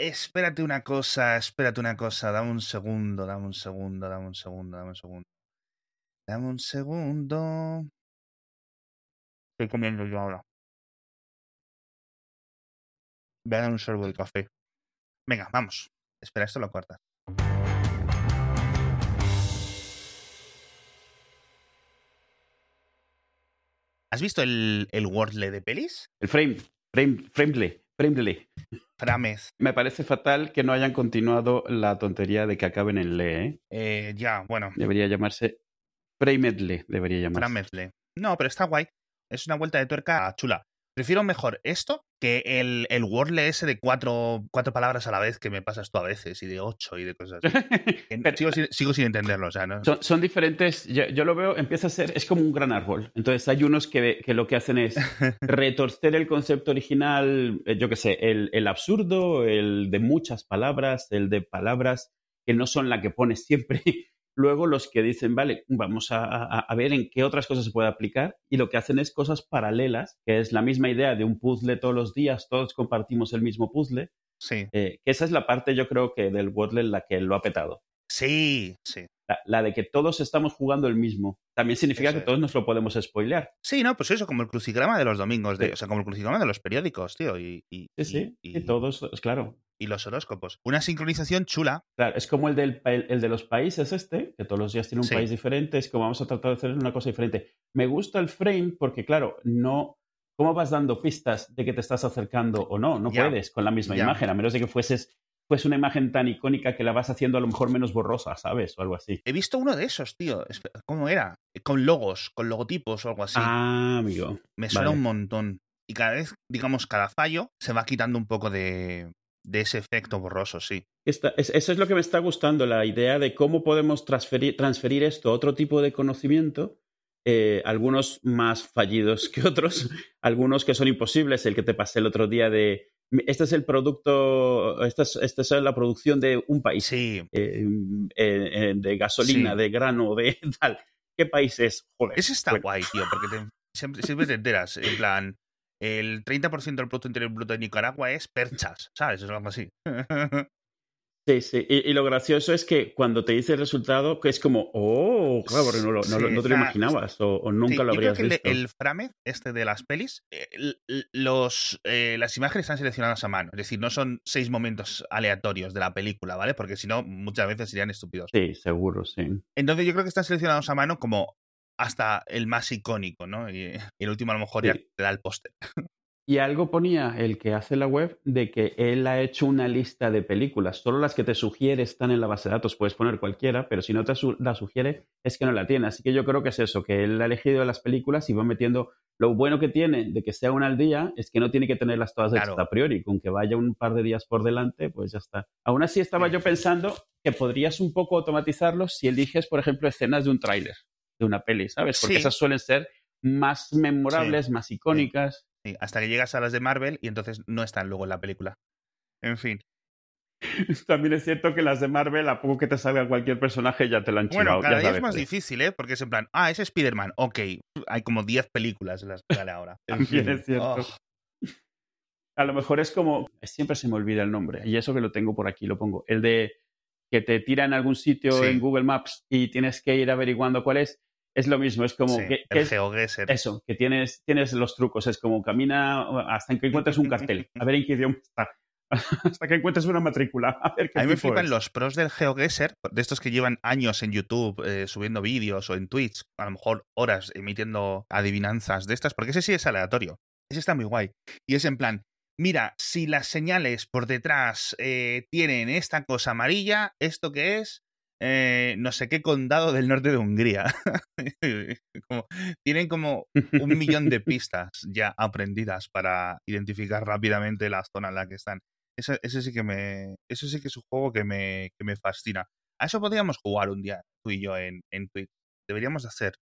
espérate una cosa, espérate una cosa, dame un segundo, dame un segundo, dame un segundo, dame un segundo. Dame un segundo. Estoy comiendo yo ahora. Voy a dar un sorbo de café. Venga, vamos. Espera, esto lo cortas. ¿Has visto el, el Wordle de pelis? El frame, frame, framely, Me parece fatal que no hayan continuado la tontería de que acaben en le, ¿eh? Eh, ya, bueno. Debería llamarse framedle, debería llamarse. Framezle. No, pero está guay. Es una vuelta de tuerca chula. Prefiero mejor esto que el, el Wordle ese de cuatro, cuatro palabras a la vez que me pasas tú a veces, y de ocho y de cosas así. Pero- sigo, sin, sigo sin entenderlo, o sea, ¿no? Son, son diferentes, yo, yo lo veo, empieza a ser, es como un gran árbol. Entonces hay unos que, que lo que hacen es retorcer el concepto original, eh, yo qué sé, el, el absurdo, el de muchas palabras, el de palabras que no son la que pones siempre. Luego los que dicen, vale, vamos a, a- a ver en qué otras cosas se puede aplicar y lo que hacen es cosas paralelas, que es la misma idea de un puzzle todos los días, todos compartimos el mismo puzzle, Sí. eh, que esa es la parte yo creo que del Wordle en la que lo ha petado. Sí, sí. La, la de que todos estamos jugando el mismo. También significa Eso que es. todos nos lo podemos spoilear. Sí, no, pues eso, como el crucigrama de los domingos, de, Sí. o sea, como el crucigrama de los periódicos, tío, y, y, Sí, sí. y- Y todos, es claro. y los horóscopos. Una sincronización chula. Claro, es como el, del, pa- el de los países este, que todos los días tiene un Sí. país diferente, es como vamos a tratar de hacer una cosa diferente. Me gusta el frame porque, claro, no... ¿Cómo vas dando pistas de que te estás acercando o no? No puedes con la misma imagen, a menos de que fueses fuese una imagen tan icónica que la vas haciendo a lo mejor menos borrosa, ¿sabes? O algo así. He visto uno de esos, tío. ¿Cómo era? Con logos, con logotipos o algo así. Ah, amigo. Me suena vale. un montón. Y cada vez, digamos, cada fallo se va quitando un poco de, de ese efecto borroso, sí. Esta- es- eso es lo que me está gustando, la idea de cómo podemos transferir, transferir esto a otro tipo de conocimiento, eh, algunos más fallidos que otros, algunos que son imposibles, el que te pasé el otro día de, este es el producto, esta es, esta es la producción de un país, Sí. eh, eh, eh, de gasolina, Sí. de grano, de tal. ¿Qué país es? Joder. Ese está Bueno. guay, tío, porque te- siempre, siempre te enteras. En plan, el 30% del Producto Interior Bruto de Nicaragua es perchas, ¿sabes? Es algo así. Sí, sí. Y, y lo gracioso es que cuando te dice el resultado, que es como, oh, claro, porque no, lo- no, lo- Sí, no te lo imaginabas o, o nunca Sí, lo yo creo habrías que el, visto. el Framez, este de las pelis, eh, l- l- los, eh, las imágenes están seleccionadas a mano. Es decir, no son seis momentos aleatorios de la película, ¿vale? Porque si no, muchas veces serían estúpidos. Sí, seguro, sí. Entonces yo creo que están seleccionados a mano como hasta el más icónico, ¿no? Y, y el último a lo mejor ya te da el póster. Y algo ponía el que hace la web de que él ha hecho una lista de películas. Solo las que te sugiere están en la base de datos. Puedes poner cualquiera, pero si no te su- la sugiere es que no la tiene. Así que yo creo que es eso, que él ha elegido las películas y va metiendo... Lo bueno que tiene de que sea una al día es que no tiene que tenerlas todas hechas Claro. a priori. Con que vaya un par de días por delante, pues ya está. Aún así estaba yo pensando que podrías un poco automatizarlo si eliges, por ejemplo, escenas de un tráiler, de una peli, ¿sabes? Porque Sí. esas suelen ser más memorables, más icónicas. Sí, hasta que llegas a las de Marvel y entonces no están luego en la película. En fin. También es cierto que las de Marvel, a poco que te salga cualquier personaje, ya te lo han Bueno, chivado. cada ya día es más ¿eh? difícil, ¿eh? Porque es en plan, ah, es Spider-Man, ok. Hay como 10 películas en las que sale ahora. También es cierto. Oh, A lo mejor es como. Siempre se me olvida el nombre. Y eso que lo tengo por aquí, lo pongo. El de que te tira en algún sitio Sí. en Google Maps y tienes que ir averiguando cuál es. Es lo mismo. Es como sí, que, que el eso, que tienes, tienes los trucos. Es como camina hasta que encuentres un cartel. A ver en qué idioma está. hasta que encuentres una matrícula. A ver qué A mí me flipan es. los pros del GeoGuessr, de estos que llevan años en YouTube eh, subiendo vídeos o en Twitch, a lo mejor horas emitiendo adivinanzas de estas, porque ese sí es aleatorio. Ese está muy guay. Y es en plan, mira, si las señales por detrás eh, tienen esta cosa amarilla, ¿esto qué es? Eh, no sé qué condado del norte de Hungría. Como- tienen como un millón de pistas ya aprendidas para identificar rápidamente la zona en la que están. Eso, eso sí que me. Eso sí que es un juego que me, que me fascina. A eso podríamos jugar un día, tú y yo, en, en Twitch. Deberíamos de hacer.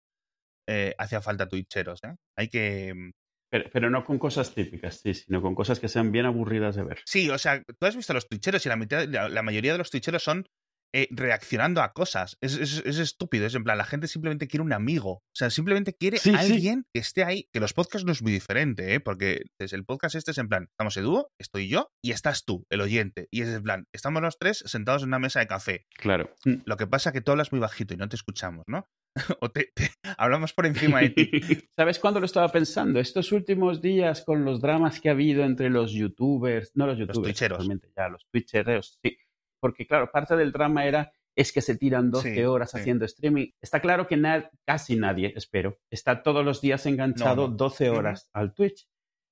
Eh, hacía falta twitcheros, ¿eh? Hay que. mm, Pero, pero no con cosas típicas, sí, sino con cosas que sean bien aburridas de ver. Sí, o sea, tú has visto los twitcheros y la, mitad, la, la mayoría de los twitcheros son eh, reaccionando a cosas. Es, es, es, estúpido. Es en plan, la gente simplemente quiere un amigo. O sea, simplemente quiere Sí, sí. alguien que esté ahí. Que los podcasts no es muy diferente, ¿eh? Porque es- el podcast este es en plan, estamos dúo, estoy yo y estás tú, el oyente. Y es en plan, estamos los tres sentados en una mesa de café. Claro. Mm. Lo que pasa es que tú hablas muy bajito y no te escuchamos, ¿no? o te, te- hablamos por encima de ti. ¿Sabes cuándo lo estaba pensando? Estos últimos días con los dramas que ha habido entre los youtubers, no los youtubers, twitcheros. realmente ya, los twitchereos, sí. Porque claro, parte del drama era es que se tiran 12 Sí, horas sí. haciendo streaming. Está claro que na- casi nadie, espero, está todos los días enganchado No, no. 12 Ujú. horas al Twitch,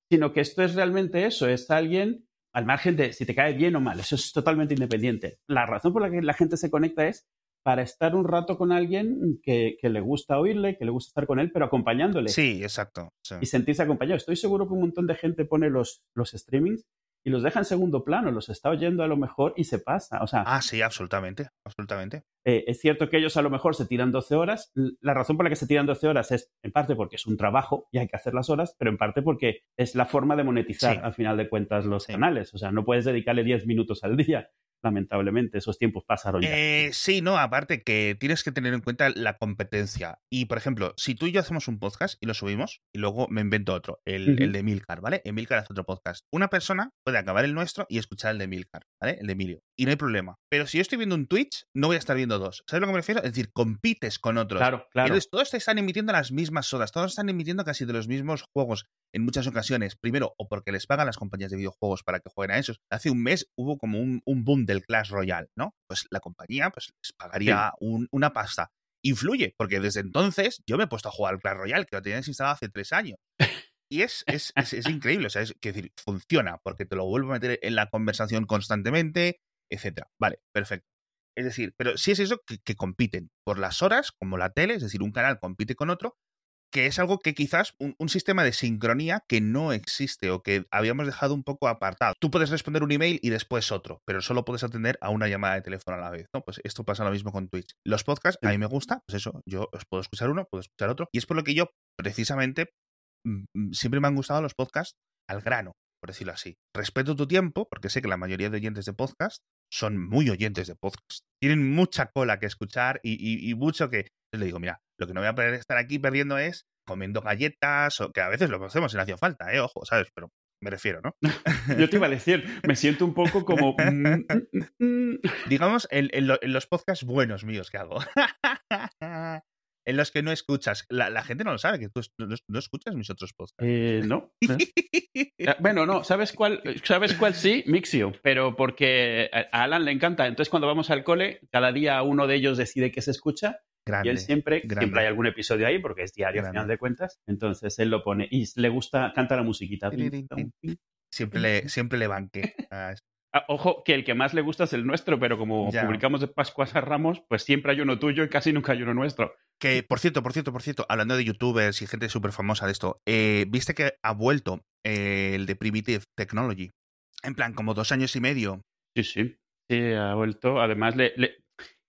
sino que esto es realmente eso, es alguien al margen de si te cae bien o mal, eso es totalmente independiente. La razón por la que la gente se conecta es para estar un rato con alguien que, que le gusta oírle, que le gusta estar con él, pero acompañándole Sí, exacto. sí. y sentirse acompañado. Estoy seguro que un montón de gente pone los, los streamings y los deja en segundo plano, los está oyendo a lo mejor y se pasa. O sea, Ah, sí, absolutamente. Absolutamente. eh, es cierto que ellos a lo mejor se tiran 12 horas. La razón por la que se tiran 12 horas es en parte porque es un trabajo y hay que hacer las horas, pero en parte porque es la forma de monetizar Sí. al final de cuentas los Sí. canales. O sea, no puedes dedicarle 10 minutos al día. Lamentablemente, esos tiempos pasaron ya. Eh, sí, no, aparte que tienes que tener en cuenta la competencia. Y, por ejemplo, si tú y yo hacemos un podcast y lo subimos, y luego me invento otro, el, el de Milcar, ¿vale? Emilcar hace otro podcast. Una persona puede acabar el nuestro y escuchar el de Milcar, ¿vale? El de Emilio. Y no hay problema. Pero si yo estoy viendo un Twitch, no voy a estar viendo dos. ¿Sabes lo que me refiero? Es decir, compites con otros. Claro, claro. Entonces, todos te están emitiendo las mismas horas, todos están emitiendo casi de los mismos juegos en muchas ocasiones. Primero, o porque les pagan las compañías de videojuegos para que jueguen a esos. Hace un mes hubo como un, un boom del Clash Royale, ¿no? Pues la compañía pues, les pagaría un- una pasta. Influye, porque desde entonces yo me he puesto a jugar al Clash Royale, que lo tenía instalado hace tres años. Y es, es, es, es increíble, o sea, es que decir, funciona, porque te lo vuelvo a meter en la conversación constantemente, etcétera. Vale, perfecto. Es decir, pero sí es eso que, que compiten por las horas, como la tele, es decir, un canal compite con otro, que es algo que quizás un, un sistema de sincronía que no existe o que habíamos dejado un poco apartado. Tú puedes responder un email y después otro, pero solo puedes atender a una llamada de teléfono a la vez, ¿no? Pues esto pasa lo mismo con Twitch. Los podcasts, a mí me gusta, pues eso, yo os puedo escuchar uno, puedo escuchar otro, y es por lo que yo, precisamente, mm, mm, siempre me han gustado los podcasts al grano, por decirlo así. Respeto tu tiempo, porque sé que la mayoría de oyentes de podcast son muy oyentes de podcast. Tienen mucha cola que escuchar y, y- y mucho que... Yo le digo, mira, lo que no voy a poder estar aquí perdiendo es comiendo galletas, o que a veces lo hacemos si no hacía falta, ¿eh? Ojo, ¿sabes? Pero me refiero, ¿no? Yo te iba a decir, me siento un poco como... mm, mm, mm. Digamos, en, en lo- en los podcasts buenos míos que hago. en los que no escuchas. La, la gente no lo sabe, que tú no, no escuchas mis otros podcasts. Eh, no. Eh, Bueno, no, ¿sabes cuál? ¿Sabes cuál sí? Mixio, pero porque a a Alan le encanta. Entonces, cuando vamos al cole, cada día uno de ellos decide qué se escucha Grande. y él siempre, grande. siempre hay algún episodio ahí porque es diario a Grande. final de cuentas. Entonces, él lo pone y le gusta, canta la musiquita. Siempre le, siempre le banqué. Ah, Ah, Ojo, que el que más le gusta es el nuestro, pero como Ya. publicamos de Pascuas a Ramos, pues siempre hay uno tuyo y casi nunca hay uno nuestro. Que, por cierto, por cierto, por cierto, hablando de youtubers y gente súper famosa de esto, eh, ¿viste que ha vuelto eh, el de Primitive Technology? En plan, como dos años y medio. Sí, sí. Sí, ha vuelto. Además, le, le-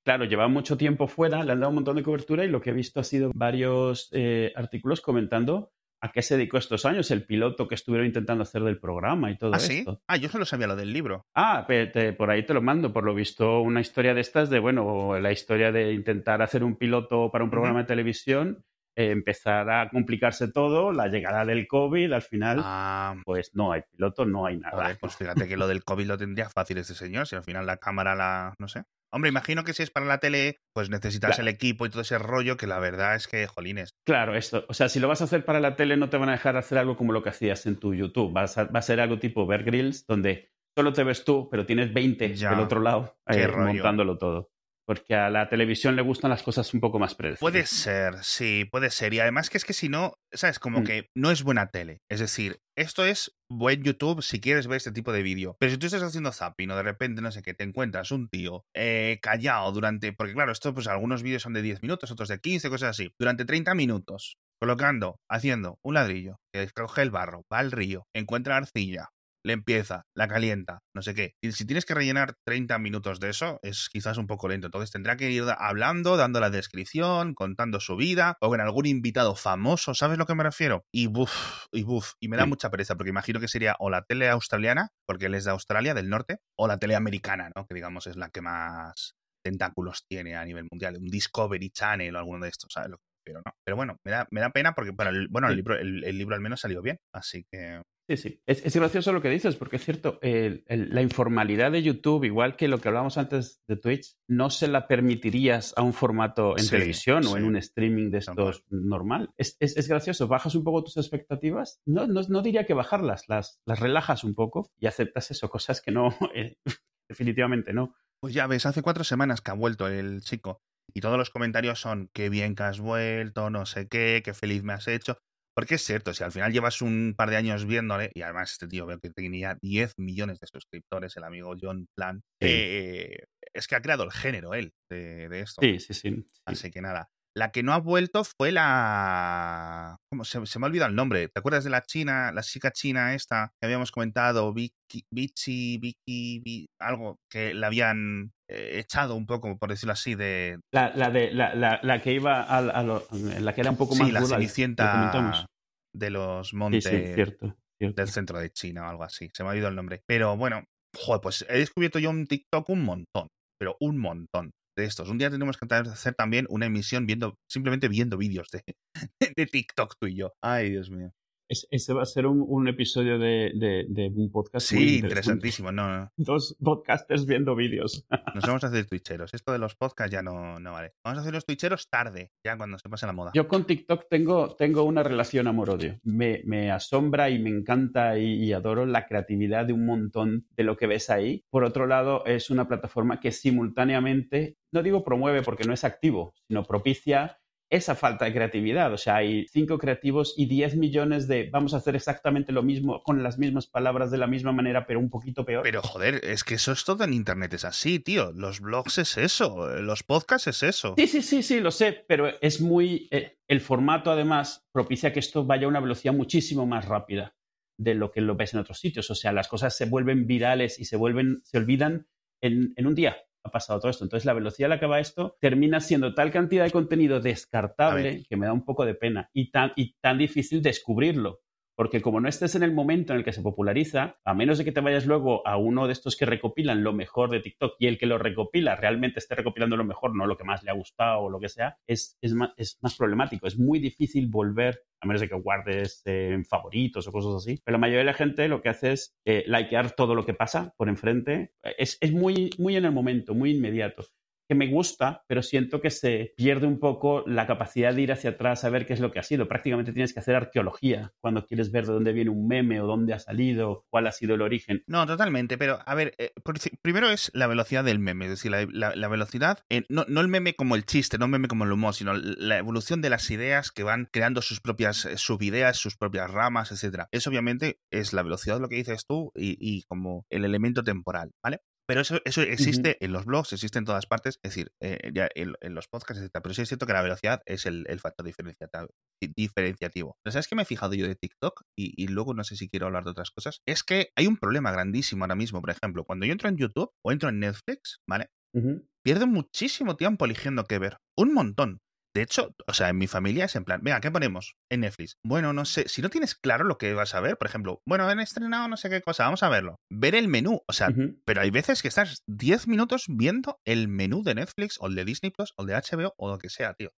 claro, lleva mucho tiempo fuera, le han dado un montón de cobertura y lo que he visto ha sido varios eh, artículos comentando a qué se dedicó estos años, el piloto que estuvieron intentando hacer del programa y todo ¿Ah, sí? Ah, yo solo sabía lo del libro. Ah, te- por ahí te lo mando, por lo visto, una historia de estas de, bueno, la historia de intentar hacer un piloto para un programa de televisión, eh, empezar a complicarse todo, la llegada del COVID, al final, Ah, pues no hay piloto, no hay nada. pues fíjate que lo del COVID lo tendría fácil este señor, si al final la cámara la... no sé. Hombre, imagino que si es para la tele, pues necesitas Claro. el equipo y todo ese rollo, que la verdad es que, jolines. Claro, esto. O sea, si lo vas a hacer para la tele, no te van a dejar hacer algo como lo que hacías en tu YouTube. Vas a- va a ser algo tipo Bear Grylls, donde solo te ves tú, pero tienes 20 Ya. del otro lado eh, montándolo todo. Porque a la televisión le gustan las cosas un poco más Puede predecibles. ser, sí, puede ser. Y además que es que si no, ¿sabes? Como Mm. que no es buena tele. Es decir, esto es buen YouTube si quieres ver este tipo de vídeo. Pero si tú estás haciendo zapping o de repente, no sé qué, te encuentras un tío eh, callado durante... Porque claro, esto pues algunos vídeos son de 10 minutos, otros de 15, cosas así. Durante 30 minutos, colocando, haciendo un ladrillo, que coge el barro, va al río, encuentra arcilla, le empieza, la calienta, no sé qué. Y si tienes que rellenar 30 minutos de eso, es quizás un poco lento. Entonces tendrá que ir hablando, dando la descripción, contando su vida, o con algún invitado famoso, ¿sabes lo que me refiero? Y buf, y buf, y me da Sí. mucha pereza, porque imagino que sería o la tele australiana, porque él es de Australia, del norte, o la tele americana, ¿no? Que digamos es la que más tentáculos tiene a nivel mundial, un Discovery Channel o alguno de estos, ¿sabes? Pero no. Pero bueno, me da, me da pena porque bueno, el, bueno, el libro, el, libro al menos salió bien, así que. Sí, sí. Es, gracioso lo que dices, porque es cierto, la informalidad de YouTube, igual que lo que hablábamos antes de Twitch, no se la permitirías a un formato en televisión o en un streaming de estos normal. Es, gracioso, bajas un poco tus expectativas, no, no, diría que bajarlas, las, las relajas un poco y aceptas eso, cosas que no, eh, definitivamente no. Pues ya ves, hace cuatro semanas que ha vuelto el chico y todos los comentarios son qué bien que has vuelto, no sé qué, qué feliz me has hecho. Porque es cierto, si al final llevas un par de años viéndole, y además este tío veo que tenía 10 millones de suscriptores, el amigo John Plan, eh, es que ha creado el género él de, de esto. Sí, sí, sí. Así que nada, la que no ha vuelto fue la. ¿Cómo se, me ha olvidado el nombre? ¿Te acuerdas de la china, la chica china esta que habíamos comentado? Vicky, Vicky, Vicky, algo que la habían echado un poco, por decirlo así, de. La, la de, la, la, que iba a, la que era un poco más. Sí, la Cenicienta de los montes cierto, del centro de China o algo así. Se me ha olvidado el nombre. Pero bueno, joder, pues he descubierto yo un TikTok un montón. Pero un montón de estos. Un día tenemos que hacer también una emisión viendo, simplemente viendo vídeos de, de TikTok tú y yo. Ay, Dios mío ese va a ser un, episodio de, un podcast. Sí, interesantísimo. No, Dos podcasters viendo vídeos. Nos vamos a hacer twitcheros. Esto de los podcasts ya no, no vale. Vamos a hacer los twitcheros tarde, ya cuando se pase la moda. Yo con TikTok tengo, tengo una relación amor-odio. Me, me, asombra y me encanta y, adoro la creatividad de un montón de lo que ves ahí. Por otro lado, es una plataforma que simultáneamente, no digo promueve porque no es activo, sino propicia esa falta de creatividad. O sea, hay cinco creativos y 10 millones de vamos a hacer exactamente lo mismo con las mismas palabras de la misma manera, pero un poquito peor. Pero joder, es que eso es todo en Internet, es así, tío. Los blogs es eso, los podcasts es eso. Sí, sí, sí, sí, lo sé, pero es muy... Eh, el formato además propicia que esto vaya a una velocidad muchísimo más rápida de lo que lo ves en otros sitios. O sea, las cosas se vuelven virales y se vuelven, se olvidan en, en un día ha pasado todo esto. Entonces, la velocidad a la que va esto termina siendo tal cantidad de contenido descartable que me da un poco de pena y tan, y tan difícil descubrirlo. Porque como no estés en el momento en el que se populariza, a menos de que te vayas luego a uno de estos que recopilan lo mejor de TikTok y el que lo recopila realmente esté recopilando lo mejor, no lo que más le ha gustado o lo que sea, es, es, más, es más problemático. Es muy difícil volver, a menos de que guardes en favoritos o cosas así. Pero la mayoría de la gente lo que hace es eh, likear todo lo que pasa por enfrente. Es, es muy, muy en el momento, muy inmediato que me gusta, pero siento que se pierde un poco la capacidad de ir hacia atrás a ver qué es lo que ha sido. Prácticamente tienes que hacer arqueología cuando quieres ver de dónde viene un meme o dónde ha salido, cuál ha sido el origen. No, totalmente, pero a ver, eh, primero es la velocidad del meme, es decir, la, velocidad, no, no, el meme como el chiste, no el meme como el humor, sino la evolución de las ideas que van creando sus propias eh, subideas, sus propias ramas, etcétera. Eso obviamente es la velocidad lo que dices tú y, y como el elemento temporal, ¿vale? Pero eso, eso existe en los blogs, existe en todas partes, es decir, eh, ya en, los podcasts, etc. Pero sí es cierto que la velocidad es el, factor diferenciativo. Pero ¿sabes qué me he fijado yo de TikTok? Y, luego no sé si quiero hablar de otras cosas. Es que hay un problema grandísimo ahora mismo. Por ejemplo, cuando yo entro en YouTube o entro en Netflix, ¿vale? Pierdo muchísimo tiempo eligiendo qué ver. Un montón. De hecho, o sea, en mi familia es en plan, venga, ¿qué ponemos en Netflix? Bueno, no sé, si no tienes claro lo que vas a ver, por ejemplo, bueno, han estrenado no sé qué cosa, vamos a verlo. Ver el menú, o sea, pero hay veces que estás 10 minutos viendo el menú de Netflix o el de Disney Plus o el de HBO o lo que sea, tío.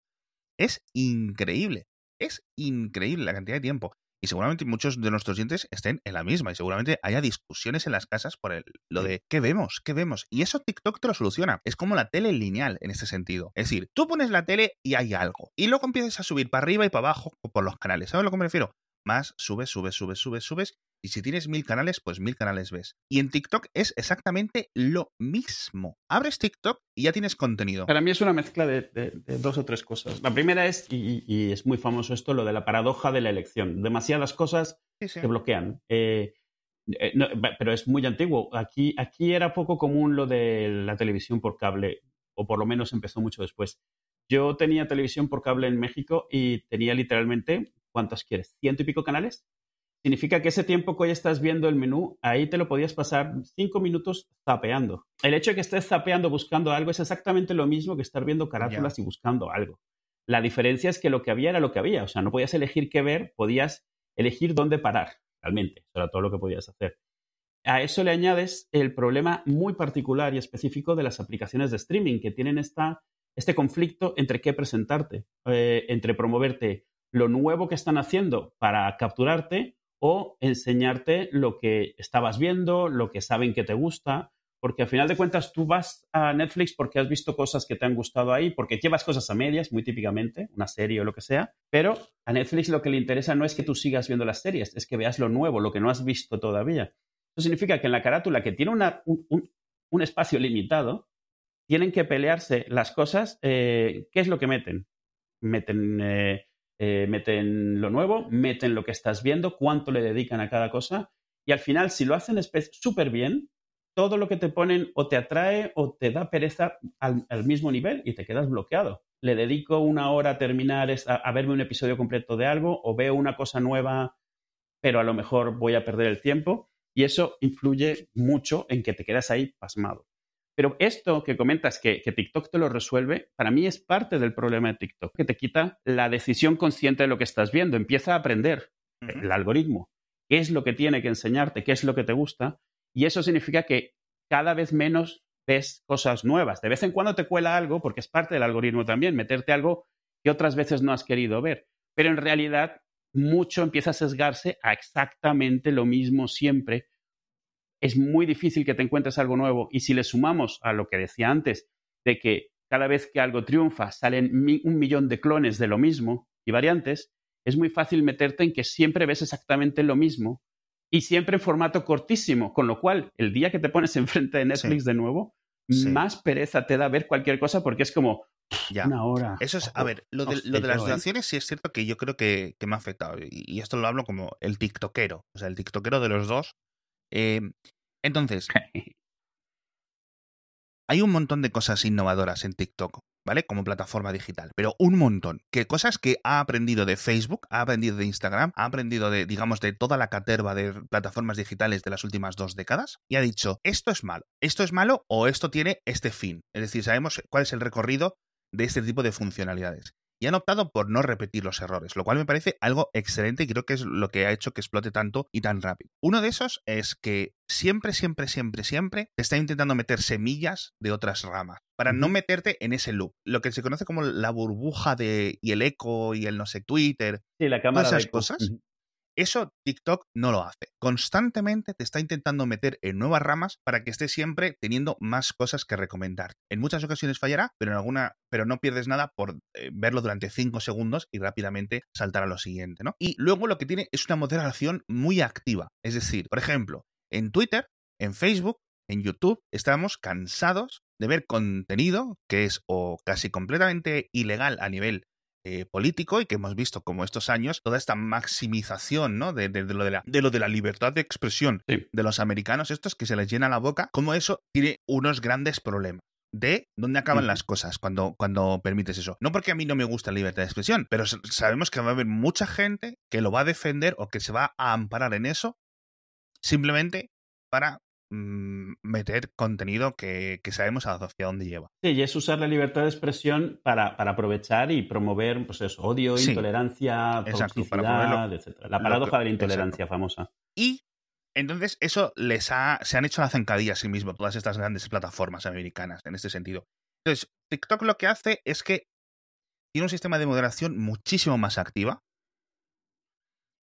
Es increíble. Es increíble la cantidad de tiempo. Y seguramente muchos de nuestros dientes estén en la misma y seguramente haya discusiones en las casas por el, lo de ¿qué vemos? ¿qué vemos? Y eso TikTok te lo soluciona. Es como la tele lineal en ese sentido. Es decir, tú pones la tele y hay algo. Y luego empiezas a subir para arriba y para abajo por los canales. ¿Sabes a lo que me refiero? Más subes, subes, subes, subes, subes y si tienes mil canales, pues mil canales ves. Y en TikTok es exactamente lo mismo. Abres TikTok y ya tienes contenido. Para mí es una mezcla de, dos o tres cosas. La primera es, y, es muy famoso esto, lo de la paradoja de la elección. Demasiadas cosas se bloquean. Eh, eh, pero es muy antiguo. Aquí, aquí era poco común lo de la televisión por cable, o por lo menos empezó mucho después. Yo tenía televisión por cable en México y tenía literalmente, ¿cuántos quieres? ¿Ciento y pico canales? Significa que ese tiempo que hoy estás viendo el menú, ahí te lo podías pasar cinco minutos zapeando. El hecho de que estés zapeando buscando algo es exactamente lo mismo que estar viendo carátulas y buscando algo. La diferencia es que lo que había era lo que había. O sea, no podías elegir qué ver, podías elegir dónde parar, realmente. Eso era todo lo que podías hacer. a eso le añades el problema muy particular y específico de las aplicaciones de streaming, que tienen esta, este conflicto entre qué presentarte, eh, entre promoverte lo nuevo que están haciendo para capturarte o enseñarte lo que estabas viendo, lo que saben que te gusta, porque al final de cuentas tú vas a Netflix porque has visto cosas que te han gustado ahí, porque llevas cosas a medias, muy típicamente, una serie o lo que sea, pero a Netflix lo que le interesa no es que tú sigas viendo las series, es que veas lo nuevo, lo que no has visto todavía. Eso significa que en la carátula, que tiene un, espacio limitado, tienen que pelearse las cosas. Eh, ¿Qué es lo que meten? Meten, eh, eh, meten lo nuevo, meten lo que estás viendo, cuánto le dedican a cada cosa. Y al final, si lo hacen súper bien, todo lo que te ponen o te atrae o te da pereza al, mismo nivel y te quedas bloqueado. Le dedico una hora a terminar, a, verme un episodio completo de algo o veo una cosa nueva, pero a lo mejor voy a perder el tiempo y eso influye mucho en que te quedas ahí pasmado. Pero esto que comentas que, que, TikTok te lo resuelve, para mí es parte del problema de TikTok, que te quita la decisión consciente de lo que estás viendo, empieza a aprender el algoritmo, qué es lo que tiene que enseñarte, qué es lo que te gusta, y eso significa que cada vez menos ves cosas nuevas. De vez en cuando te cuela algo, porque es parte del algoritmo también, meterte algo que otras veces no has querido ver. Pero en realidad mucho empieza a sesgarse a exactamente lo mismo siempre. Es muy difícil que te encuentres algo nuevo. Y si le sumamos a lo que decía antes, de que cada vez que algo triunfa salen un millón de clones de lo mismo y variantes, es muy fácil meterte en que siempre ves exactamente lo mismo y siempre en formato cortísimo, con lo cual el día que te pones enfrente de Netflix de nuevo, más pereza te da ver cualquier cosa porque es como ya. una hora. Eso es, a ver, lo de, lo de las donaciones sí es cierto que yo creo que, me ha afectado y, esto lo hablo como el tiktokero, o sea, el tiktokero de los dos. Eh, entonces, hay un montón de cosas innovadoras en TikTok. ¿vale? Como plataforma digital, pero un montón. Que cosas que ha aprendido de Facebook, ha aprendido de Instagram, ha aprendido de, digamos, de toda la caterva de plataformas digitales de las últimas dos décadas y ha dicho, esto es malo, esto es malo o esto tiene este fin. Es decir, sabemos cuál es el recorrido de este tipo de funcionalidades y han optado por no repetir los errores, lo cual me parece algo excelente y creo que es lo que ha hecho que explote tanto y tan rápido. Uno de esos es que siempre, siempre, siempre, siempre te está intentando meter semillas de otras ramas para no meterte en ese loop. Lo que se conoce como la burbuja de y el eco y el no sé Twitter. Sí, la cámara todas esas cosas. Eso TikTok no lo hace. Constantemente te está intentando meter en nuevas ramas para que estés siempre teniendo más cosas que recomendar. En muchas ocasiones fallará, pero en alguna, pero no pierdes nada por eh, verlo durante 5 segundos y rápidamente saltar a lo siguiente, ¿no? Y luego lo que tiene es una moderación muy activa. Es decir, por ejemplo, en Twitter, en Facebook, en YouTube, estamos cansados de ver contenido que es o casi completamente ilegal a nivel eh, político y que hemos visto como estos años toda esta maximización ¿no? de, lo de, la, de, lo de la libertad de expresión de los americanos, estos que se les llena la boca, como eso tiene unos grandes problemas de dónde acaban las cosas cuando, cuando permites eso. No porque a mí no me gusta la libertad de expresión, pero sabemos que va a haber mucha gente que lo va a defender o que se va a amparar en eso simplemente para meter contenido que, sabemos hacia dónde lleva. Sí, y es usar la libertad de expresión para, aprovechar y promover pues eso, odio, intolerancia, toxicidad, etc. La paradoja de la intolerancia famosa. Y entonces eso les ha, se han hecho la zancadilla a sí mismo, todas estas grandes plataformas americanas en este sentido. Entonces, TikTok lo que hace es que tiene un sistema de moderación muchísimo más activa,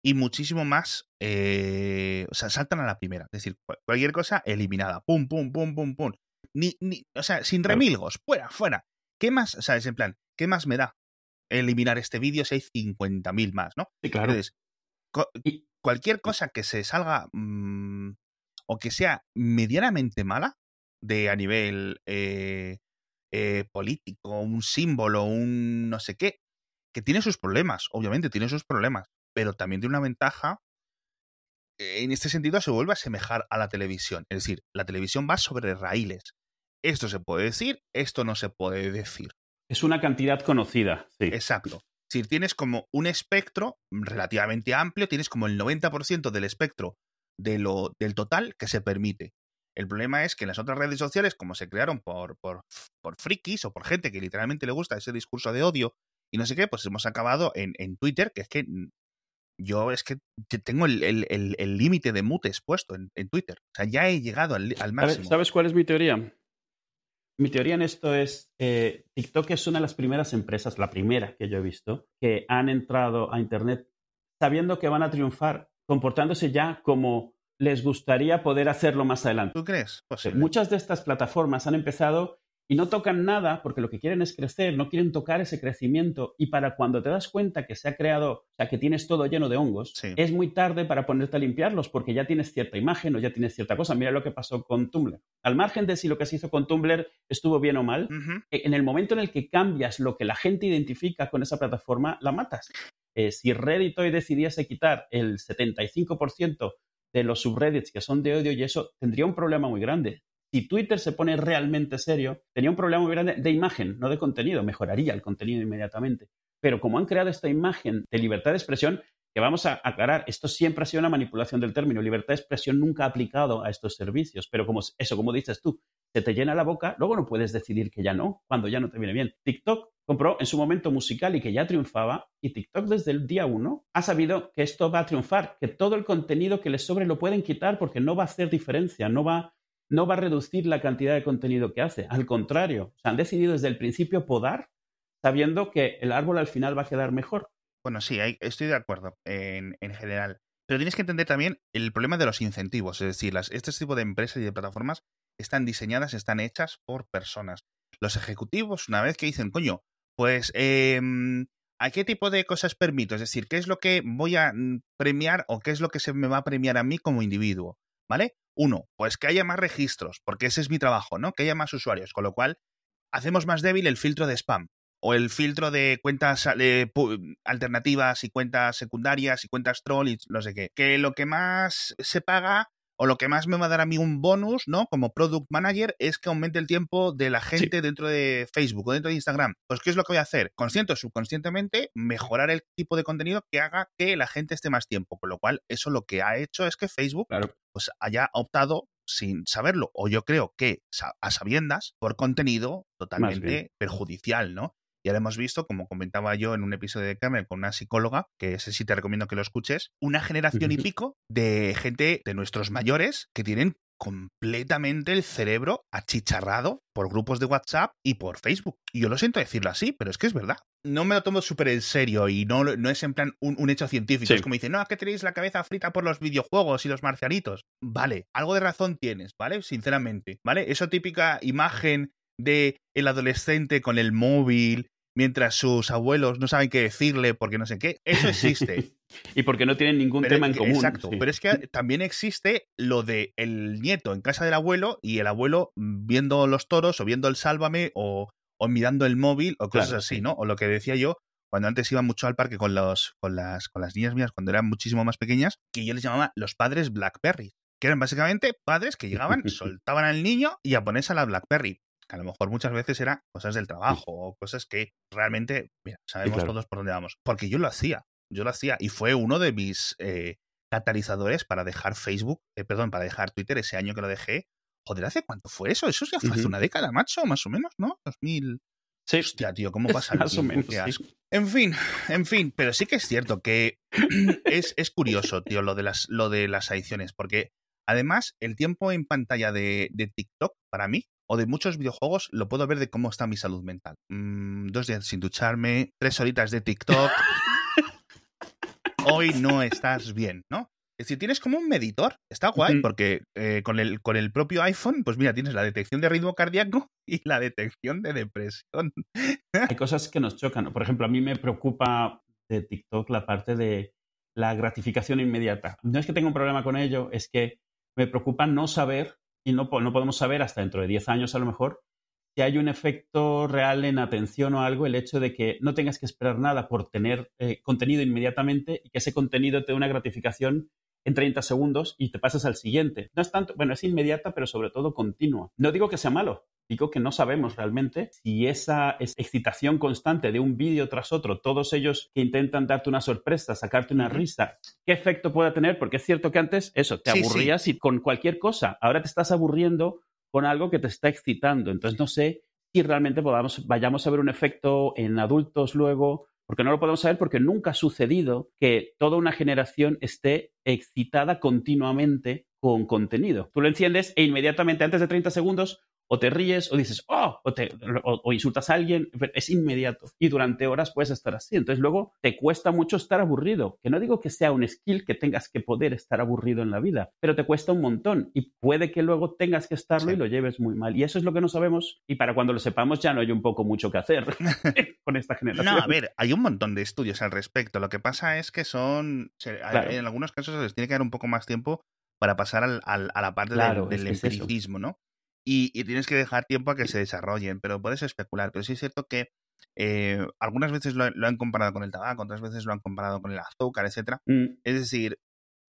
y muchísimo más, eh, o sea, saltan a la primera. Es decir, cualquier cosa eliminada. Pum, pum, pum, pum, pum. Ni, ni, o sea, sin remilgos. Fuera, fuera. ¿Qué más? O sea, es en plan, ¿qué más me da eliminar este vídeo si hay 50.000 más, ¿no? Sí, claro. Entonces, cualquier cosa que se salga mm, o que sea medianamente mala de a nivel eh, eh, político, un símbolo, un no sé qué, que tiene sus problemas, obviamente tiene sus problemas pero también tiene una ventaja. En este sentido se vuelve a asemejar a la televisión. Es decir, la televisión va sobre raíles. Esto se puede decir, esto no se puede decir. Es una cantidad conocida, sí. Exacto. Si tienes como un espectro relativamente amplio, tienes como el 90% del espectro de lo, del total que se permite. El problema es que en las otras redes sociales, como se crearon por, por, por frikis o por gente que literalmente le gusta ese discurso de odio y no sé qué, pues hemos acabado en, en Twitter, que es que yo es que tengo el límite de mutes puesto en, Twitter. O sea, ya he llegado al, máximo. ¿Sabes cuál es mi teoría? Mi teoría en esto es, eh, TikTok es una de las primeras empresas, la primera que yo he visto, que han entrado a Internet sabiendo que van a triunfar, comportándose ya como les gustaría poder hacerlo más adelante. ¿Tú crees? Muchas de estas plataformas han empezado y no tocan nada porque lo que quieren es crecer, no quieren tocar ese crecimiento y para cuando te das cuenta que se ha creado, o sea, que tienes todo lleno de hongos, es muy tarde para ponerte a limpiarlos porque ya tienes cierta imagen o ya tienes cierta cosa. Mira lo que pasó con Tumblr. Al margen de si lo que se hizo con Tumblr estuvo bien o mal, e, en el momento en el que cambias lo que la gente identifica con esa plataforma, la matas. Eh, si Reddit hoy decidiese quitar el 75% de los subreddits que son de odio y eso tendría un problema muy grande si Twitter se pone realmente serio, tenía un problema muy grande de imagen, no de contenido, mejoraría el contenido inmediatamente. Pero como han creado esta imagen de libertad de expresión, que vamos a aclarar, esto siempre ha sido una manipulación del término, libertad de expresión nunca ha aplicado a estos servicios, pero como eso, como dices tú, se te llena la boca, luego no puedes decidir que ya no, cuando ya no te viene bien. TikTok compró en su momento musical y que ya triunfaba, y TikTok desde el día uno ha sabido que esto va a triunfar, que todo el contenido que les sobre lo pueden quitar porque no va a hacer diferencia, no va no va a reducir la cantidad de contenido que hace. Al contrario, se han decidido desde el principio podar sabiendo que el árbol al final va a quedar mejor. Bueno, sí, estoy de acuerdo en, general. Pero tienes que entender también el problema de los incentivos. Es decir, este tipo de empresas y de plataformas están diseñadas, están hechas por personas. Los ejecutivos, una vez que dicen, coño, pues, em, ¿a qué tipo de cosas permito? Es decir, ¿qué es lo que voy a mm, premiar o qué es lo que se me va a premiar a mí como individuo? ¿Vale? Uno, pues que haya más registros, porque ese es mi trabajo, ¿no? Que haya más usuarios, con lo cual hacemos más débil el filtro de spam o el filtro de cuentas eh, alternativas y cuentas secundarias y cuentas troll y no sé qué. Que lo que más se paga o lo que más me va a dar a mí un bonus, ¿no? Como product manager, es que aumente el tiempo de la gente dentro de Facebook o dentro de Instagram. Pues, ¿qué es lo que voy a hacer? Consciente o subconscientemente, mejorar el tipo de contenido que haga que la gente esté más tiempo. Con lo cual, eso lo que ha hecho es que Facebook pues, haya optado sin saberlo, o yo creo que a sabiendas, por contenido totalmente perjudicial, ¿no? Ya lo hemos visto, como comentaba yo en un episodio de Kernel con una psicóloga, que ese sí te recomiendo que lo escuches, una generación y pico de gente de nuestros mayores que tienen completamente el cerebro achicharrado por grupos de WhatsApp y por Facebook. Y yo lo siento decirlo así, pero es que es verdad. No me lo tomo súper en serio y no, no es en plan un, hecho científico. Es como dicen, no, es que tenéis la cabeza frita por los videojuegos y los marcianitos. Vale, algo de razón tienes, ¿vale? Sinceramente, ¿vale? Esa típica imagen de el adolescente con el móvil mientras sus abuelos no saben qué decirle porque no sé qué. Eso existe. y porque no tienen ningún tema en común. Exacto. Pero es que también existe lo de el nieto en casa del abuelo y el abuelo viendo los toros o viendo el sálvame o, mirando el móvil o cosas así, ¿no? O lo que decía yo, cuando antes iba mucho al parque con, los, con, las, con las niñas mías cuando eran muchísimo más pequeñas, que yo les llamaba los padres Blackberry. Que eran básicamente padres que llegaban, soltaban al niño y a ponerse a la Blackberry que a lo mejor muchas veces era cosas del trabajo o cosas que realmente, mira, sabemos todos por dónde vamos. Porque yo lo hacía, yo lo hacía y fue uno de mis eh, catalizadores para dejar Facebook, eh, perdón, para dejar Twitter ese año que lo dejé. Joder, ¿hace cuánto fue eso? Eso ya fue hace una década, macho, más o menos, ¿no? 2000. Sí. Hostia, tío, ¿cómo pasa? más o menos. En fin, en fin, pero sí que es cierto que es, es curioso, tío, lo de las, lo de las adicciones, porque además el tiempo en pantalla de, de TikTok, para mí, o de muchos videojuegos lo puedo ver de cómo está mi salud mental. Mm, dos días sin ducharme, tres horitas de TikTok. Hoy no estás bien, ¿no? Es decir, tienes como un meditor. Está guay, porque eh, con, el, con el propio iPhone, pues mira, tienes la detección de ritmo cardíaco y la detección de depresión. Hay cosas que nos chocan. Por ejemplo, a mí me preocupa de TikTok la parte de la gratificación inmediata. No es que tenga un problema con ello, es que me preocupa no saber y no, no podemos saber hasta dentro de 10 años a lo mejor si hay un efecto real en atención o algo, el hecho de que no tengas que esperar nada por tener eh, contenido inmediatamente y que ese contenido te dé una gratificación en 30 segundos y te pasas al siguiente. No es tanto, bueno, es inmediata, pero sobre todo continua. No digo que sea malo, digo que no sabemos realmente si esa excitación constante de un vídeo tras otro, todos ellos que intentan darte una sorpresa, sacarte una risa, qué efecto puede tener, porque es cierto que antes eso, te aburrías y con cualquier cosa, ahora te estás aburriendo con algo que te está excitando. Entonces no sé si realmente podamos, vayamos a ver un efecto en adultos luego Porque no lo podemos saber porque nunca ha sucedido que toda una generación esté excitada continuamente con contenido. Tú lo enciendes e inmediatamente antes de 30 segundos o te ríes o dices, oh, o, te, o, insultas a alguien, es inmediato. Y durante horas puedes estar así. Entonces luego te cuesta mucho estar aburrido. Que no digo que sea un skill que tengas que poder estar aburrido en la vida, pero te cuesta un montón y puede que luego tengas que estarlo y lo lleves muy mal. Y eso es lo que no sabemos y para cuando lo sepamos ya no hay un poco mucho que hacer con esta generación. No, a ver, hay un montón de estudios al respecto. Lo que pasa es que son, en algunos casos se les tiene que dar un poco más tiempo para pasar al, a la parte del, empiricismo, ¿no? Y, tienes que dejar tiempo a que se desarrollen, pero puedes especular. Pero sí es cierto que eh, algunas veces lo, han comparado con el tabaco, otras veces lo han comparado con el azúcar, etcétera. Mm. Es decir,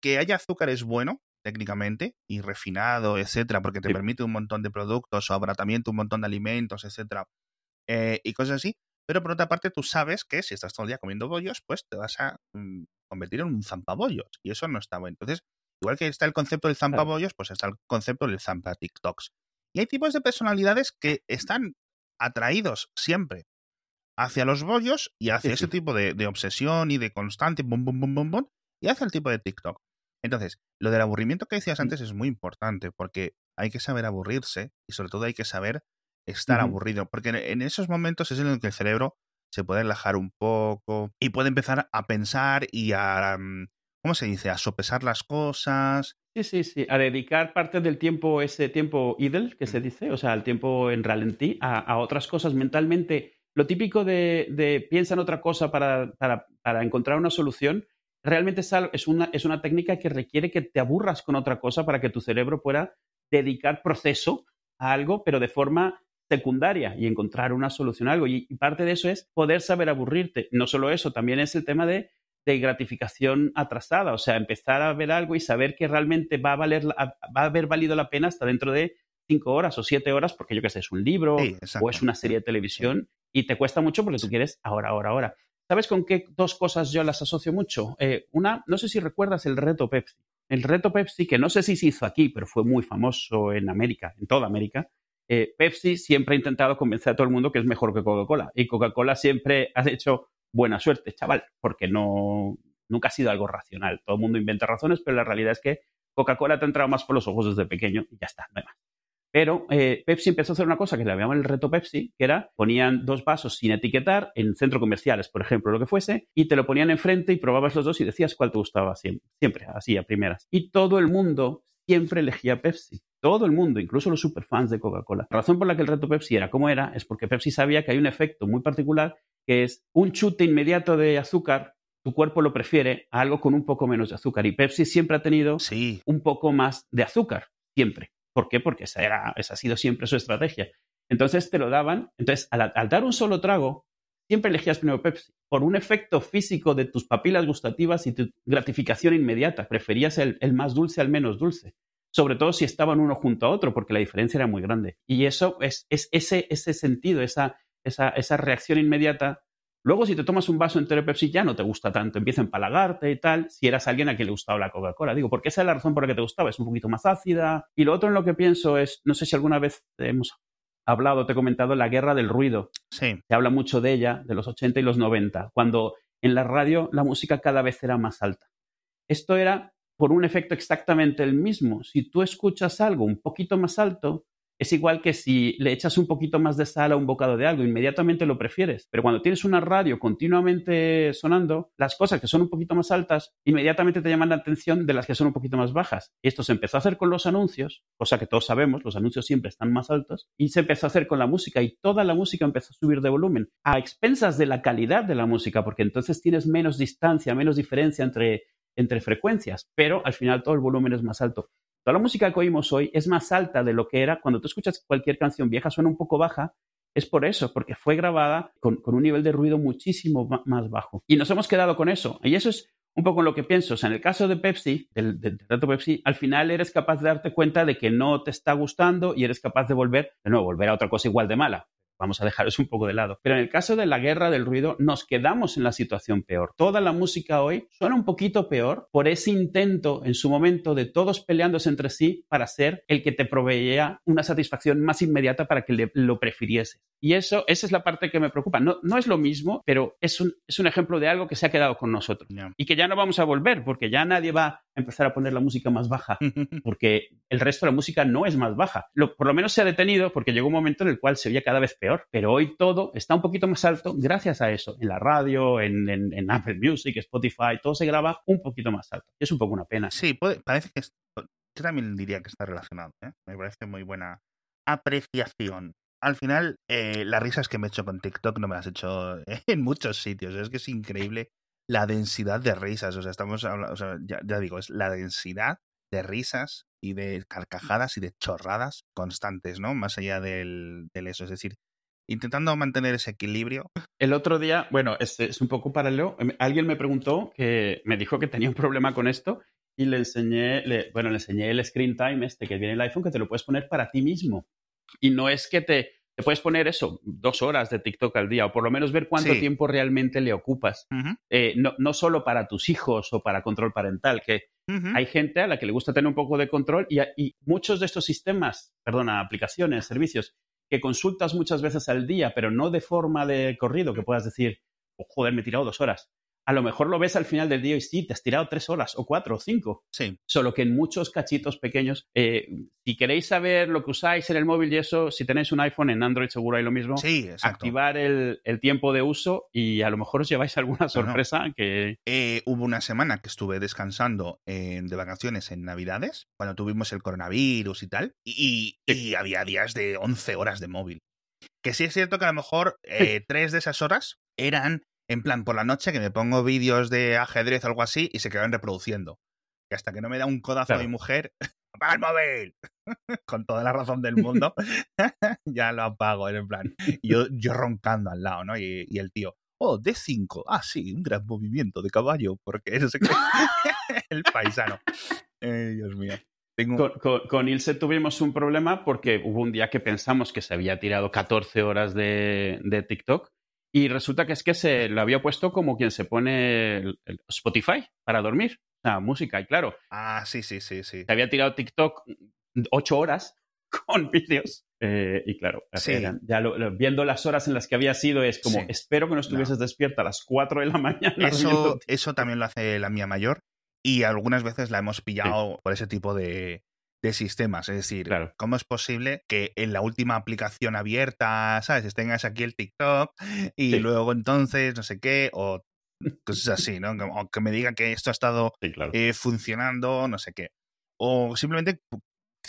que haya azúcar es bueno técnicamente y refinado, etcétera, porque te permite un montón de productos o abratamiento, un montón de alimentos, etcétera, eh, y cosas así. Pero por otra parte, tú sabes que si estás todo el día comiendo bollos, pues te vas a mm, convertir en un zampabollos. Y eso no está bueno. Entonces, igual que está el concepto del zampabollos, pues está el concepto del zampa TikToks. Y hay tipos de personalidades que están atraídos siempre hacia los bollos y hacia ese tipo de, obsesión y de constante bum, bum, bum, bum, bum, y hacia el tipo de TikTok. Entonces, lo del aburrimiento que decías antes es muy importante porque hay que saber aburrirse y sobre todo hay que saber estar aburrido, porque en esos momentos es en el que el cerebro se puede relajar un poco y puede empezar a pensar y a, mm, ¿cómo se dice?, a sopesar las cosas Sí, sí, sí. A dedicar parte del tiempo, ese tiempo idle, que se dice, o sea, el tiempo en ralentí, a, otras cosas mentalmente. Lo típico de, de piensa en otra cosa para, para, encontrar una solución, realmente es, una, es una técnica que requiere que te aburras con otra cosa para que tu cerebro pueda dedicar proceso a algo, pero de forma secundaria y encontrar una solución a algo. y parte de eso es poder saber aburrirte. No solo eso, también es el tema de de gratificación atrasada, o sea, empezar a ver algo y saber que realmente va a, valer, va a haber valido la pena hasta dentro de cinco horas o siete horas, porque yo qué sé, es un libro o es una serie de televisión y te cuesta mucho porque tú quieres ahora, ahora, ahora. ¿Sabes con qué dos cosas yo las asocio mucho? Eh, una, no sé si recuerdas el reto Pepsi. El reto Pepsi, que no sé si se hizo aquí, pero fue muy famoso en América, en toda América. Eh, Pepsi siempre ha intentado convencer a todo el mundo que es mejor que Coca-Cola. Y Coca-Cola siempre ha hecho buena suerte, chaval, porque no, nunca ha sido algo racional. Todo el mundo inventa razones, pero la realidad es que Coca-Cola te ha entrado más por los ojos desde pequeño y ya está, no hay más. Pero eh, Pepsi empezó a hacer una cosa que le llamaban el reto Pepsi, que era ponían dos vasos sin etiquetar en centros comerciales, por ejemplo, lo que fuese, y te lo ponían enfrente y probabas los dos y decías cuál te gustaba siempre, siempre así a primeras. Y todo el mundo siempre elegía Pepsi. Todo el mundo, incluso los superfans de Coca-Cola. La razón por la que el reto Pepsi era como era es porque Pepsi sabía que hay un efecto muy particular que es un chute inmediato de azúcar, tu cuerpo lo prefiere a algo con un poco menos de azúcar. Y Pepsi siempre ha tenido un poco más de azúcar, siempre. ¿Por qué? Porque esa, era, esa ha sido siempre su estrategia. Entonces te lo daban. Entonces, al, dar un solo trago, siempre elegías primero Pepsi. Por un efecto físico de tus papilas gustativas y tu gratificación inmediata. Preferías el, más dulce al menos dulce. Sobre todo si estaban uno junto a otro, porque la diferencia era muy grande. Y eso es, es ese, ese sentido, esa, esa, reacción inmediata. Luego, si te tomas un vaso entero de Pepsi, ya no te gusta tanto, empieza a empalagarte y tal, si eras alguien a quien le gustaba la Coca-Cola. Digo, porque esa es la razón por la que te gustaba, es un poquito más ácida. Y lo otro en lo que pienso es, no sé si alguna vez hemos hablado, te he comentado, la guerra del ruido. Sí. Se habla mucho de ella, de los 80 y los 90, cuando en la radio la música cada vez era más alta. Esto era por un efecto exactamente el mismo. Si tú escuchas algo un poquito más alto, es igual que si le echas un poquito más de sal a un bocado de algo, inmediatamente lo prefieres. Pero cuando tienes una radio continuamente sonando, las cosas que son un poquito más altas, inmediatamente te llaman la atención de las que son un poquito más bajas. Esto se empezó a hacer con los anuncios, cosa que todos sabemos, los anuncios siempre están más altos, y se empezó a hacer con la música y toda la música empezó a subir de volumen, a expensas de la calidad de la música, porque entonces tienes menos distancia, menos diferencia entre, entre frecuencias, pero al final todo el volumen es más alto. Toda la música que oímos hoy es más alta de lo que era. Cuando tú escuchas cualquier canción vieja suena un poco baja, es por eso, porque fue grabada con, un nivel de ruido muchísimo más bajo. Y nos hemos quedado con eso. Y eso es un poco lo que pienso. En el caso de Pepsi, del, reto Pepsi, al final eres capaz de darte cuenta de que no te está gustando y eres capaz de volver, de nuevo, volver a otra cosa igual de mala. Vamos a dejar eso un poco de lado. Pero en el caso de la guerra del ruido, nos quedamos en la situación peor. Toda la música hoy suena un poquito peor por ese intento en su momento de todos peleándose entre sí para ser el que te proveía una satisfacción más inmediata para que lo prefiriese. Y eso, esa es la parte que me preocupa. No, no es lo mismo, pero es un, es un ejemplo de algo que se ha quedado con nosotros. Y que ya no vamos a volver, porque ya nadie va empezar a poner la música más baja, porque el resto de la música no es más baja. Lo, por lo menos se ha detenido porque llegó un momento en el cual se oía cada vez peor. Pero hoy todo está un poquito más alto gracias a eso. En la radio, en, en, Apple Music, Spotify, todo se graba un poquito más alto. Es un poco una pena. Sí, parece que... yo también diría que está relacionado. ¿eh? Me parece muy buena apreciación al final, eh, las risas que me he hecho con TikTok no me las he hecho en muchos sitios. Es que es increíble la densidad de risas. O sea, estamos hablando, o sea, ya, digo, es la densidad de risas y de carcajadas y de chorradas constantes, ¿no? Más allá del, eso. Es decir, intentando mantener ese equilibrio. El otro día, bueno, es, es un poco paralelo. Em, alguien me preguntó que me dijo que tenía un problema con esto y le enseñé, le, bueno, le enseñé el screen time este que viene en el iPhone que te lo puedes poner para ti mismo. Y no es que te, te puedes poner eso, dos horas de TikTok al día, o por lo menos ver cuánto tiempo realmente le ocupas. Eh, no, no, solo para tus hijos o para control parental, que hay gente a la que le gusta tener un poco de control y, y, muchos de estos sistemas, perdona, aplicaciones, servicios, que consultas muchas veces al día, pero no de forma de corrido, que puedas decir, oh, joder, me he tirado dos horas a lo mejor lo ves al final del día y sí, te has tirado tres horas o cuatro o cinco. Sí. Solo que en muchos cachitos pequeños, eh, si queréis saber lo que usáis en el móvil y eso, si tenéis un iPhone en Android seguro hay lo mismo. Sí, Activar el, tiempo de uso y a lo mejor os lleváis alguna sorpresa que... Eh, hubo una semana que estuve descansando de vacaciones en Navidades, cuando tuvimos el coronavirus y tal, y, había días de 11 horas de móvil. Que sí es cierto que a lo mejor eh, tres de esas horas eran en plan por la noche que me pongo vídeos de ajedrez o algo así y se quedan reproduciendo. Y hasta que no me da un codazo a mi mujer, ¡apaga el móvil! Con toda la razón del mundo, ya lo apago, en plan. yo, yo roncando al lado, ¿no? Y, el tío, oh, D5, ah, sí, un gran movimiento de caballo, porque eso se el paisano. Dios mío. Con, Ilse tuvimos un problema porque hubo un día que pensamos que se había tirado 14 horas de, de TikTok y resulta que es que se lo había puesto como quien se pone el, Spotify para dormir. O sea, música, y claro. Ah, sí, sí, sí, sí. Se había tirado TikTok ocho horas con vídeos. Eh, y claro, ya viendo las horas en las que había sido, es como, espero que no estuvieses despierta a las cuatro de la mañana. Eso, eso también lo hace la mía mayor. Y algunas veces la hemos pillado por ese tipo de, de sistemas. Es decir, ¿cómo es posible que en la última aplicación abierta, ¿sabes? Tengas aquí el TikTok y luego entonces no sé qué, o cosas así, ¿no? O que me diga que esto ha estado eh, funcionando, no sé qué. O simplemente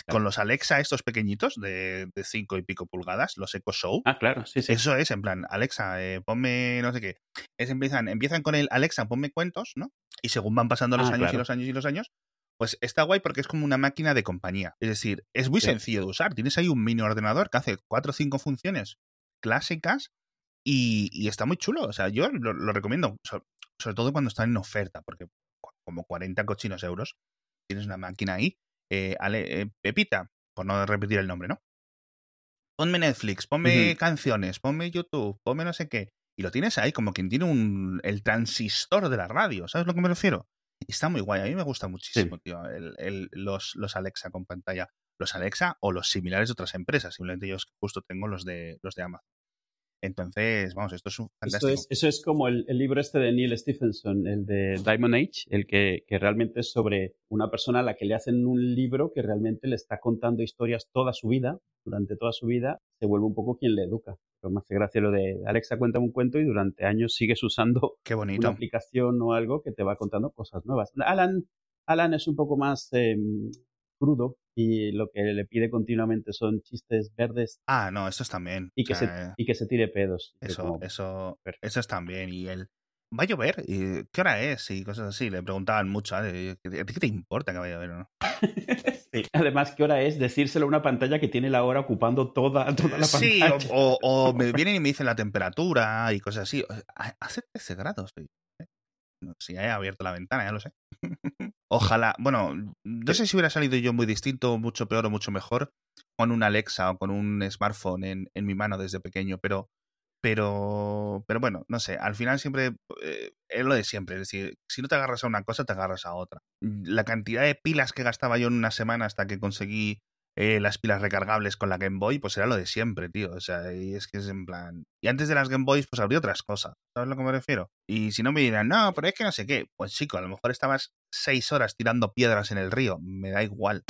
con los Alexa, estos pequeñitos de, de cinco y pico pulgadas, los Echo Show. Ah, claro, sí, sí. Eso es, en plan, Alexa, eh, ponme no sé qué. Es, empiezan, empiezan con el Alexa, ponme cuentos, ¿no? Y según van pasando los ah, años y los años y los años, pues está guay porque es como una máquina de compañía. Es decir, es muy sencillo de usar. Tienes ahí un mini ordenador que hace cuatro o cinco funciones clásicas y, está muy chulo. O sea, yo lo, recomiendo, sobre, todo cuando están en oferta, porque como 40 cochinos euros tienes una máquina ahí. Eh, eh, Pepita, por no repetir el nombre, ¿no? Ponme Netflix, ponme canciones, ponme YouTube, ponme no sé qué. Y lo tienes ahí como quien tiene un, el transistor de la radio, ¿sabes a lo que me refiero? Está muy guay. A mí me gusta muchísimo, tío, el, los, los Alexa con pantalla. Los Alexa o los similares de otras empresas. Simplemente yo justo tengo los de, los de Amazon. Entonces, vamos, esto es un fantástico. Eso es, eso es como el, libro este de Neil Stephenson, el de Diamond Age, el que, que, realmente es sobre una persona a la que le hacen un libro que realmente le está contando historias toda su vida, durante toda su vida, se vuelve un poco quien le educa. Pero me hace gracia lo de Alexa cuenta un cuento y durante años sigues usando Qué bonito. una aplicación o algo que te va contando cosas nuevas. Alan, Alan es un poco más em, crudo y lo que le pide continuamente son chistes verdes. Ah, no, eso es también. Y que, se, y que se tire pedos. Eso, eso, eso es también. Y él, ¿va a llover? ¿Y ¿Qué hora es? Y cosas así. Le preguntaban mucho. ¿eh? ¿A ti qué te importa que vaya a llover o no? Además, ¿qué hora es? Decírselo a una pantalla que tiene la hora ocupando toda, toda la pantalla. Sí, o, me vienen y me dicen la temperatura y cosas así. Hace 13 grados. Si he abierto la ventana, ya lo sé. Ojalá, bueno, no sé si hubiera salido yo muy distinto, mucho peor o mucho mejor con un Alexa o con un smartphone en, en mi mano desde pequeño, pero pero, pero bueno, no sé, al final siempre eh, es lo de siempre, es decir, si no te agarras a una cosa, te agarras a otra. La cantidad de pilas que gastaba yo en una semana hasta que conseguí eh, las pilas recargables con la Game Boy, pues era lo de siempre, tío. O sea, y es que es en plan. Y antes de las Game Boys, pues habría otras cosas. ¿Sabes a lo que me refiero? Y si no me dirán, no, pero es que no sé qué. Pues chico, a lo mejor estabas seis horas tirando piedras en el río. Me da igual.